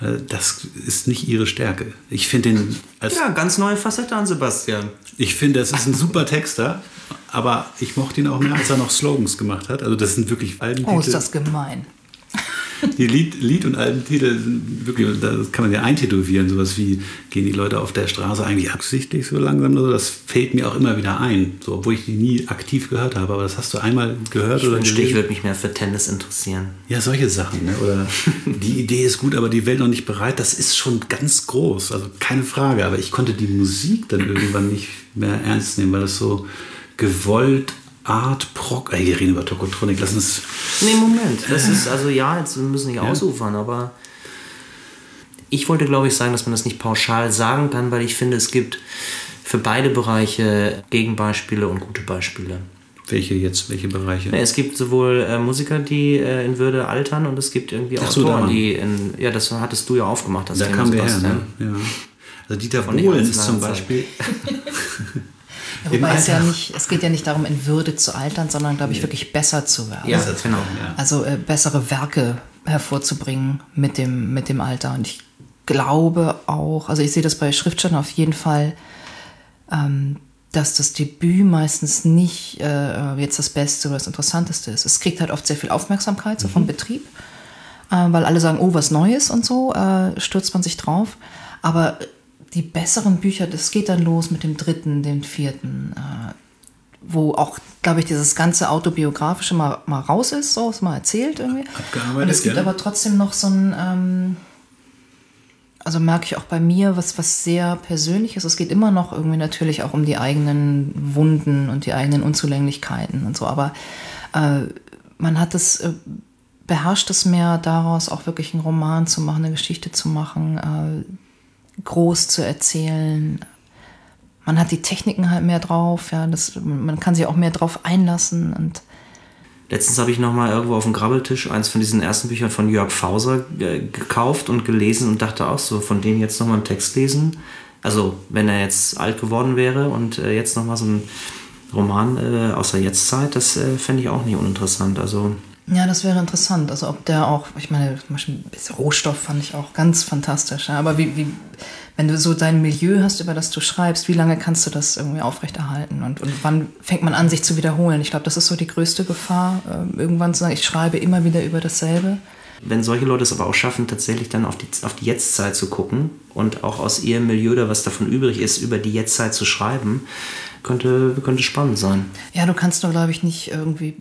Äh, Das ist nicht ihre Stärke. Ich finde den als Ja, ganz neue Facette an Sebastian. ich finde, es ist ein super Texter, aber ich mochte ihn auch mehr, als er noch Slogans gemacht hat. Also das sind wirklich Albentitel. Oh, ist das gemein. Die Lied, Lied und Albentitel sind wirklich, das kann man ja eintätowieren, sowas wie gehen die Leute auf der Straße eigentlich absichtlich so langsam oder so. Das fällt mir auch immer wieder ein, so, obwohl ich die nie aktiv gehört habe. Aber das hast du einmal gehört Ich oder wünschte, ich würde mich mehr für Tennis interessieren. Ja, solche Sachen. Ne? Oder die Idee ist gut, aber die Welt noch nicht bereit. Das ist schon ganz groß. Also keine Frage. Aber ich konnte die Musik dann irgendwann nicht mehr ernst nehmen, weil das so gewollt Art Prog. Ey, wir reden über Tokotronik. Lass uns. Nee, Moment. Das ist, also ja, jetzt wir müssen nicht ausufern, aber ich wollte, glaube ich, sagen, dass man das nicht pauschal sagen kann, weil ich finde, es gibt für beide Bereiche Gegenbeispiele und gute Beispiele. Welche jetzt, welche Bereiche? Nee, Es gibt sowohl äh, Musiker, die äh, in Würde altern und es gibt irgendwie Ach so, Autoren, da. die in. Ja, das hattest du ja aufgemacht, das da Thema, kamen wir her. Ne? Ja. Also Dieter Bohlen ist zum. Beispiel. Ja, wobei Im es ja Alter. nicht, es geht ja nicht darum, in Würde zu altern, sondern, glaube ich, wirklich besser zu werden. Ja, genau. ja. Also äh, bessere Werke hervorzubringen mit dem, mit dem Alter. Und ich glaube auch, also ich sehe das bei Schriftstellern auf jeden Fall, ähm, dass das Debüt meistens nicht äh, jetzt das Beste oder das Interessanteste ist. Es kriegt halt oft sehr viel Aufmerksamkeit so vom Betrieb, äh, weil alle sagen, oh, was Neues und so, äh, stürzt man sich drauf. Aber die besseren Bücher, das geht dann los mit dem dritten, dem vierten, äh, wo auch, glaube ich, dieses ganze Autobiografische mal, mal raus ist, so ist mal erzählt irgendwie. Abgearbeitet, Und es gibt ja. aber trotzdem noch so ein, ähm, also merke ich auch bei mir, was, was sehr Persönliches. Es geht immer noch irgendwie natürlich auch um die eigenen Wunden und die eigenen Unzulänglichkeiten und so, aber äh, man hat es, äh, beherrscht es mehr daraus, auch wirklich einen Roman zu machen, eine Geschichte zu machen, äh, groß zu erzählen. Man hat die Techniken halt mehr drauf, ja, das, man kann sich auch mehr drauf einlassen und Letztens habe ich nochmal irgendwo auf dem Grabbeltisch eins von diesen ersten Büchern von Jörg Fauser gekauft und gelesen und dachte auch so, von denen jetzt nochmal einen Text lesen. Also, wenn er jetzt alt geworden wäre und äh, jetzt nochmal so ein Roman äh, aus der Jetztzeit, das äh, fände ich auch nicht uninteressant. Also, Ja, das wäre interessant. Also ob der auch, ich meine, zum Beispiel ein bisschen Rohstoff fand ich auch ganz fantastisch. Ja. Aber wie, wie, wenn du so dein Milieu hast, über das du schreibst, wie lange kannst du das irgendwie aufrechterhalten? Und, und wann fängt man an, sich zu wiederholen? Ich glaube, das ist so die größte Gefahr, äh, irgendwann zu sagen, ich schreibe immer wieder über dasselbe. wenn solche Leute es aber auch schaffen, tatsächlich dann auf die, auf die Jetztzeit zu gucken und auch aus ihrem Milieu da was davon übrig ist, über die Jetztzeit zu schreiben, könnte, könnte spannend sein. Ja, du kannst doch, glaube ich, nicht irgendwie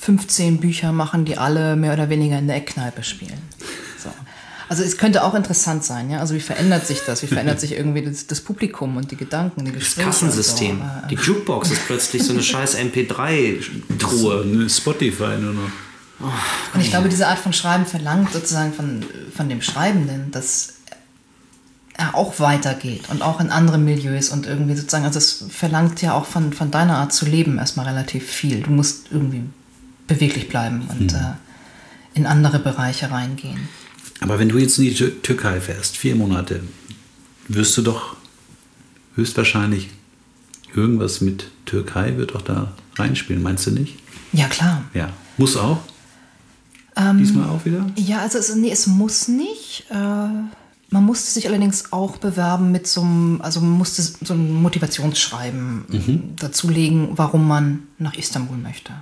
15 Bücher machen, die alle mehr oder weniger in der Eckkneipe spielen. So. Also es könnte auch interessant sein, ja. Also wie verändert sich das? Wie verändert sich irgendwie das, das Publikum und die Gedanken, die Das Gespräche? und Kassensystem. So. Aber, Die Jukebox ist plötzlich so eine scheiß MP3-Truhe. Ne, Spotify nur noch. Und ich glaube, diese Art von Schreiben verlangt sozusagen von, von dem Schreibenden, dass er auch weitergeht und auch in andere Milieus und irgendwie sozusagen, also es verlangt ja auch von, von deiner Art zu leben erstmal relativ viel. Du musst irgendwie beweglich bleiben und äh, in andere Bereiche reingehen. Aber wenn du jetzt in die Tür Türkei fährst, vier Monate, wirst du doch höchstwahrscheinlich irgendwas mit Türkei wird auch da reinspielen, meinst du nicht? Ja, klar. Ja. Muss auch? Diesmal auch wieder? Ja, also es, nee, es muss nicht. Äh, man musste sich allerdings auch bewerben mit so einem, also man musste so ein Motivationsschreiben dazulegen, warum man nach Istanbul möchte.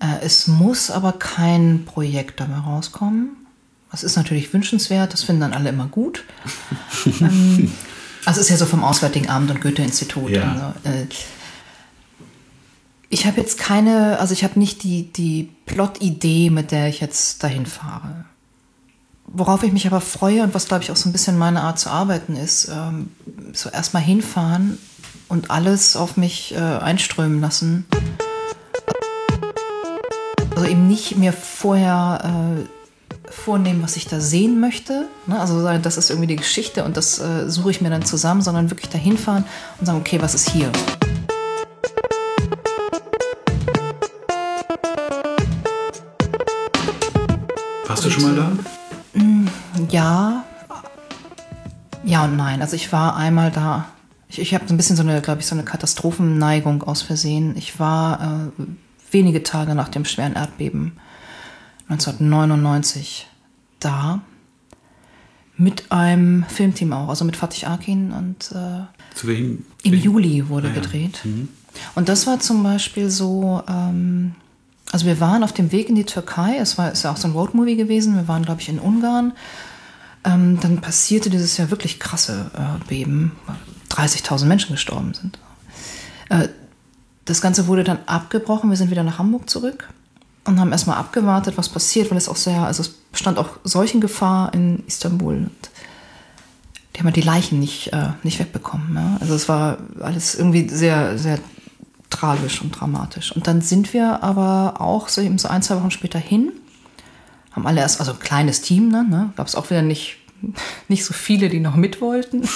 Äh, es muss aber kein Projekt dabei rauskommen. Das ist natürlich wünschenswert, das finden dann alle immer gut. ähm, also ist ja so vom Auswärtigen Amt und Goethe-Institut. Ja. Also, äh, ich habe jetzt keine, also ich habe nicht die, die Plot-Idee, mit der ich jetzt dahin fahre. Worauf ich mich aber freue und was, glaube ich, auch so ein bisschen meine Art zu arbeiten ist, ähm, so erstmal hinfahren und alles auf mich äh, einströmen lassen. Also eben nicht mir vorher äh, vornehmen, was ich da sehen möchte. Ne? Also sagen, das ist irgendwie die Geschichte und das äh, suche ich mir dann zusammen, sondern wirklich dahin fahren und sagen, okay, was ist hier? Warst du schon mal da? Ja, Ja und nein. Also ich war einmal da. Ich, ich habe so ein bisschen so eine, glaube ich, so eine Katastrophenneigung aus Versehen. Ich war äh, wenige Tage nach dem schweren Erdbeben 1999 da. Mit einem Filmteam auch, also mit Fatih Akin und äh, Zu welchem? im welchem- Juli wurde Ah, ja. gedreht. Und das war zum Beispiel so, ähm, also wir waren auf dem Weg in die Türkei, es war ist ja auch so ein Roadmovie gewesen, wir waren, glaube ich, in Ungarn. Ähm, dann passierte dieses ja wirklich krasse äh, Beben, weil 30.000 Menschen gestorben sind. Äh, das Ganze wurde dann abgebrochen, wir sind wieder nach Hamburg zurück und haben erstmal abgewartet, was passiert, weil es auch sehr, also es bestand auch Seuchengefahr in Istanbul. Und die haben halt die Leichen nicht, äh, nicht wegbekommen. Ja? Also es war alles irgendwie sehr, sehr tragisch und dramatisch. Und dann sind wir aber auch so, eben so ein, zwei Wochen später hin, haben alle erst, also ein kleines Team, ne? ne? gab es auch wieder nicht, nicht so viele, die noch mit wollten.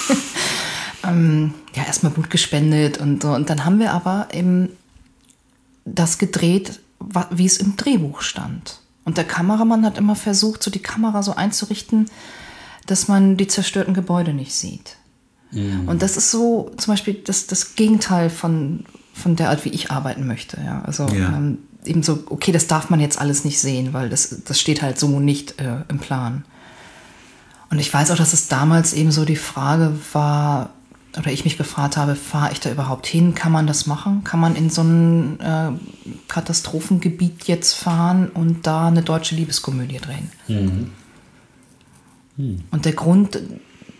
Ähm, ja, erstmal Blut gespendet und so. Und dann haben wir aber eben das gedreht, wie es im Drehbuch stand. Und der Kameramann hat immer versucht, so die Kamera so einzurichten, dass man die zerstörten Gebäude nicht sieht. Und das ist so zum Beispiel das, das Gegenteil von, von der Art, wie ich arbeiten möchte. Ja? Also Ja. ähm, eben so, okay, das darf man jetzt alles nicht sehen, weil das, das steht halt so nicht äh, im Plan. Und ich weiß auch, dass es damals eben so die Frage war, oder ich mich gefragt habe, fahre ich da überhaupt hin? Kann man das machen? Kann man in so ein äh, Katastrophengebiet jetzt fahren und da eine deutsche Liebeskomödie drehen? Und der Grund,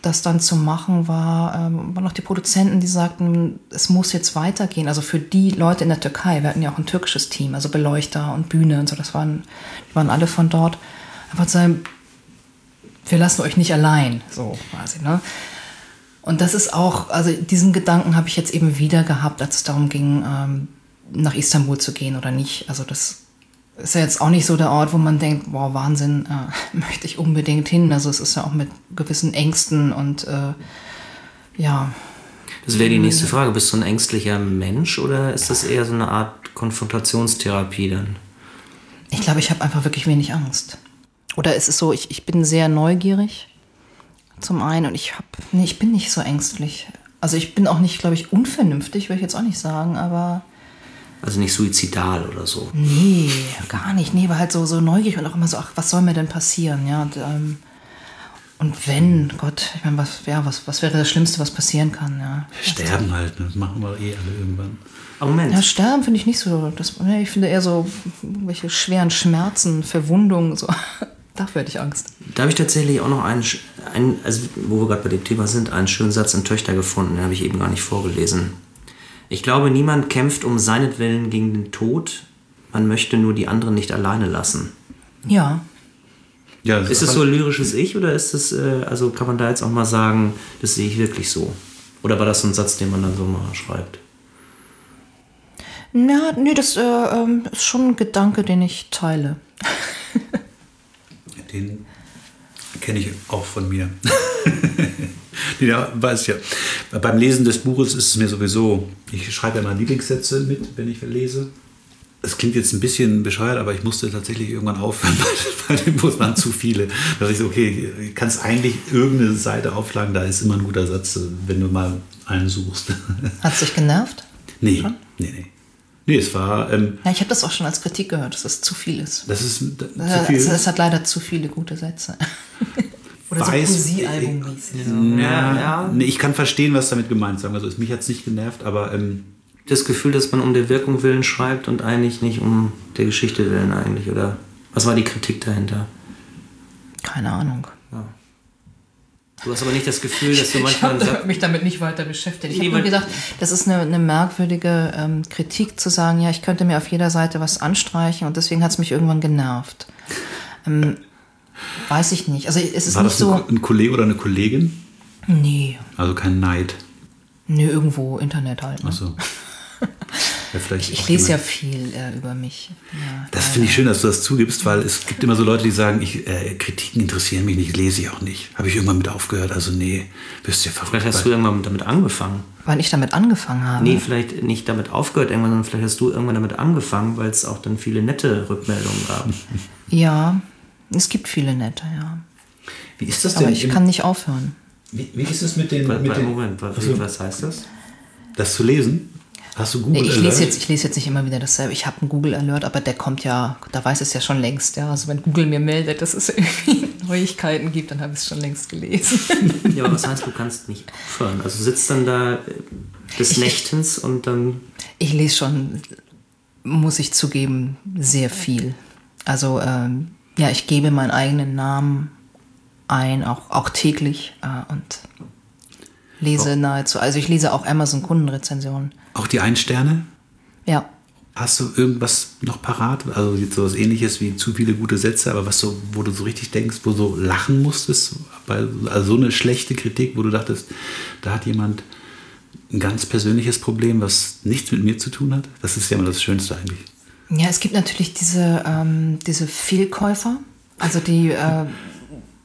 das dann zu machen, war, ähm, waren auch die Produzenten, die sagten, es muss jetzt weitergehen. Also für die Leute in der Türkei, wir hatten ja auch ein türkisches Team, also Beleuchter und Bühne und so, das waren, die waren alle von dort. Einfach zu sagen, wir lassen euch nicht allein, so quasi. Ne? Und das ist auch, also diesen Gedanken habe ich jetzt eben wieder gehabt, als es darum ging, ähm, nach Istanbul zu gehen oder nicht. Also das ist ja jetzt auch nicht so der Ort, wo man denkt, wow, Wahnsinn, äh, möchte ich unbedingt hin. Also es ist ja auch mit gewissen Ängsten und äh, ja, Das wäre die nächste Frage. Bist du ein ängstlicher Mensch oder ist das eher so eine Art Konfrontationstherapie dann? ich glaube, ich habe einfach wirklich wenig Angst. Oder es ist so, ich, ich bin sehr neugierig zum einen und ich habe, nee, ich bin nicht so ängstlich. Also ich bin auch nicht, glaube ich, unvernünftig, will ich jetzt auch nicht sagen, aber Also nicht suizidal oder so. Nee, gar nicht. Nee, war halt so, so neugierig und auch immer so, ach, was soll mir denn passieren? Ja, und, ähm, und wenn, Gott, ich meine, was, ja, was, was wäre das Schlimmste, was passieren kann? Ja, Sterben halt, ne? das machen wir eh alle irgendwann. Aber Moment, ja sterben finde ich nicht so. Das, nee, ich finde eher so welche schweren Schmerzen, Verwundungen, so. Dafür hätte ich Angst. da habe ich tatsächlich auch noch einen, einen also wo wir gerade bei dem Thema sind, einen schönen Satz in Töchter gefunden, den habe ich eben gar nicht vorgelesen. Ich glaube, niemand kämpft um seinetwillen gegen den Tod. Man möchte nur die anderen nicht alleine lassen. Ja. Ja, Ist es so lyrisches Ich oder ist es, äh, also kann man da jetzt auch mal sagen, das sehe ich wirklich so? Oder war das so ein Satz, den man dann so mal schreibt? Ja, nee, das äh, ähm, ist schon ein Gedanke, den ich teile. Den kenne ich auch von mir. nee, da weiß ich ja. Beim Lesen des Buches ist es mir sowieso, ich schreibe ja mal Lieblingssätze mit, wenn ich lese. Es klingt jetzt ein bisschen bescheuert, aber ich musste tatsächlich irgendwann aufhören, weil, weil dem Buch waren zu viele. Da dachte ich so, okay, du kannst eigentlich irgendeine Seite aufschlagen, da ist immer ein guter Satz, wenn du mal einen suchst. Hat es dich genervt? nee, nee, nee. Nee, es war, ähm, Ja, ich habe das auch schon als Kritik gehört, dass es zu viel ist. das ist zu Ja, viel. Es, es hat leider zu viele gute Sätze. Oder so Weiß- Poesiealbummäßig. Ja, ja. Nee, ich kann verstehen, was damit gemeint ist. Sagen wir so, mich hat es nicht genervt, aber ähm, Das Gefühl, dass man um der Wirkung willen schreibt und eigentlich nicht um der Geschichte willen eigentlich, oder? Was war die Kritik dahinter? Keine Ahnung. Du hast aber nicht das Gefühl, dass du Ich manchmal habe sagst, mich damit nicht weiter beschäftigt. Ich Nee, habe gedacht, das ist eine, eine merkwürdige ähm, Kritik zu sagen, ja, ich könnte mir auf jeder Seite was anstreichen und deswegen hat es mich irgendwann genervt. Ähm, weiß ich nicht. Also es ist war nicht das so. ein, ein Kollege oder eine Kollegin? Nee, Also kein Neid. nee, irgendwo Internet halt. Ne? Achso. Ja, vielleicht Ich auch lese ja viel äh, über mich. Ja, Das finde ich schön, dass du das zugibst, weil es gibt immer so Leute, die sagen, ich, äh, Kritiken interessieren mich nicht, lese ich auch nicht. Habe ich irgendwann mit aufgehört. Also nee, wirst du ja verrückt. vielleicht hast du irgendwann damit angefangen. Wann ich damit angefangen habe. Nee, vielleicht nicht damit aufgehört irgendwann, sondern vielleicht hast du irgendwann damit angefangen, weil es auch dann viele nette Rückmeldungen gab. Ja, es gibt viele nette, ja. Wie ist das Aber denn? ich im- kann nicht aufhören. Wie, wie ist es mit den. Mit bei, den Moment, was heißt das? das zu lesen? Hast du Google ich, Alert? lese jetzt, ich lese jetzt nicht immer wieder dasselbe. Ich habe einen Google Alert, aber der kommt ja, da weiß es ja schon längst. Ja. Also wenn Google mir meldet, dass es irgendwie Neuigkeiten gibt, dann habe ich es schon längst gelesen. Ja, aber was heißt, du kannst nicht aufhören? Also sitzt dann da äh, des Nächtens und dann. Ich lese schon, muss ich zugeben, sehr viel. Also ähm, ja, ich gebe meinen eigenen Namen ein, auch, auch täglich äh, und lese nahezu. Also ich lese auch Amazon Kundenrezensionen. Auch die Ein-Sterne? Ja. Hast du irgendwas noch parat? Also jetzt so was ähnliches wie zu viele gute Sätze, aber was so, wo du so richtig denkst, wo du so lachen musstest, bei, also so eine schlechte Kritik, wo du dachtest, da hat jemand ein ganz persönliches Problem, was nichts mit mir zu tun hat. Das ist ja immer das Schönste eigentlich. Ja, es gibt natürlich diese, ähm, diese Fehlkäufer, also die äh,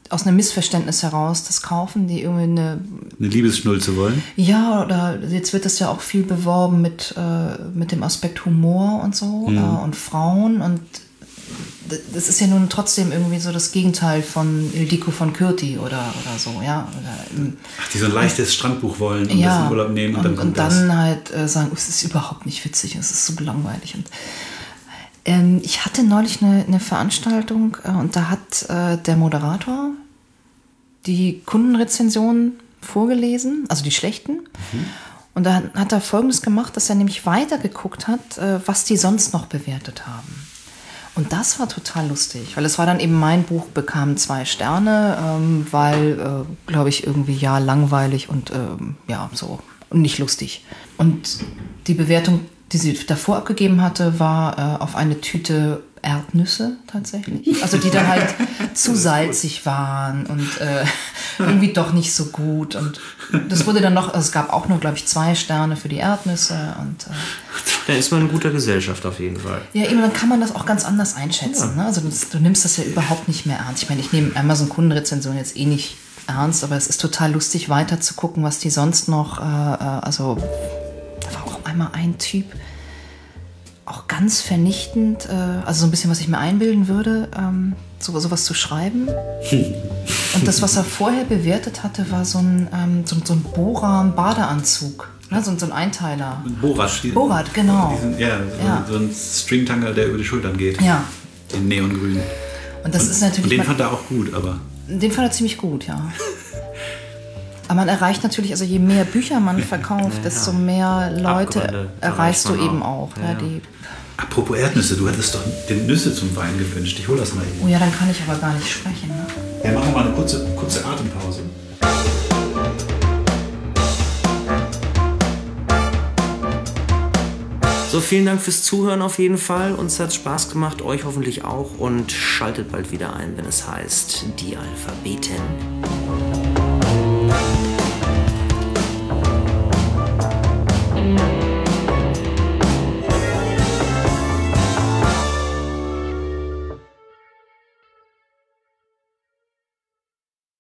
aus einem Missverständnis heraus das kaufen, die irgendwie eine Eine Liebesschnull zu wollen. Ja, oder jetzt wird das ja auch viel beworben mit, äh, mit dem Aspekt Humor und so äh, und Frauen und das ist ja nun trotzdem irgendwie so das Gegenteil von Ildiko von Kürti oder, oder so, ja. Oder, ähm, Ach, die so ein leichtes Strandbuch wollen und das ja, in Urlaub nehmen und, dann und, kommt und das. dann halt äh, sagen, es ist überhaupt nicht witzig, es ist so langweilig. Und, ähm, ich hatte neulich eine, eine Veranstaltung äh, und da hat äh, der Moderator die Kundenrezensionen vorgelesen, also die schlechten. Und da hat er Folgendes gemacht, dass er nämlich weitergeguckt hat, äh, was die sonst noch bewertet haben. Und das war total lustig, weil es war dann eben mein Buch, bekam zwei Sterne, ähm, weil, äh, glaube ich, irgendwie ja langweilig und ähm, ja so und nicht lustig. Und die Bewertung, die sie davor abgegeben hatte, war äh, auf eine Tüte Erdnüsse tatsächlich. Also die dann halt zu salzig waren und äh, irgendwie doch nicht so gut. Und das wurde dann noch, also es gab auch nur, glaube ich, zwei Sterne für die Erdnüsse und äh, Da ist man in guter Gesellschaft auf jeden Fall. ja, eben, dann kann man das auch ganz anders einschätzen. Ne? Also das, du nimmst das ja überhaupt nicht mehr ernst. Ich meine, ich nehme Amazon Kundenrezension jetzt eh nicht ernst, aber es ist total lustig, weiter zu gucken, was die sonst noch, äh, äh, also da war auch einmal ein Typ, auch ganz vernichtend, äh, also so ein bisschen, was ich mir einbilden würde, ähm, so, sowas zu schreiben. Und das, was er vorher bewertet hatte, war so ein, ähm, so, so ein Boran-Badeanzug. Ne? So, so ein Einteiler. Borat. Borat, genau. Diesen, ja, so, Ja. so ein Stringtanger, der über die Schultern geht. Ja. Den Neongrün. Und das ist Und natürlich. den man- fand er auch gut, aber Den fand er ziemlich gut, ja. Aber man erreicht natürlich, also je mehr Bücher man verkauft, desto mehr Leute Abgründe erreichst du eben auch. Ja, Ja, ja. die, apropos Erdnüsse, du hattest doch den Nüsse zum Wein gewünscht. Ich hol das mal oh eben. ja, dann kann ich aber gar nicht sprechen. Ne? Ja, machen wir mal eine kurze, kurze Atempause. So, vielen Dank fürs Zuhören auf jeden Fall. Uns hat Spaß gemacht, euch hoffentlich auch. Und schaltet bald wieder ein, wenn es heißt Die Alphabeten.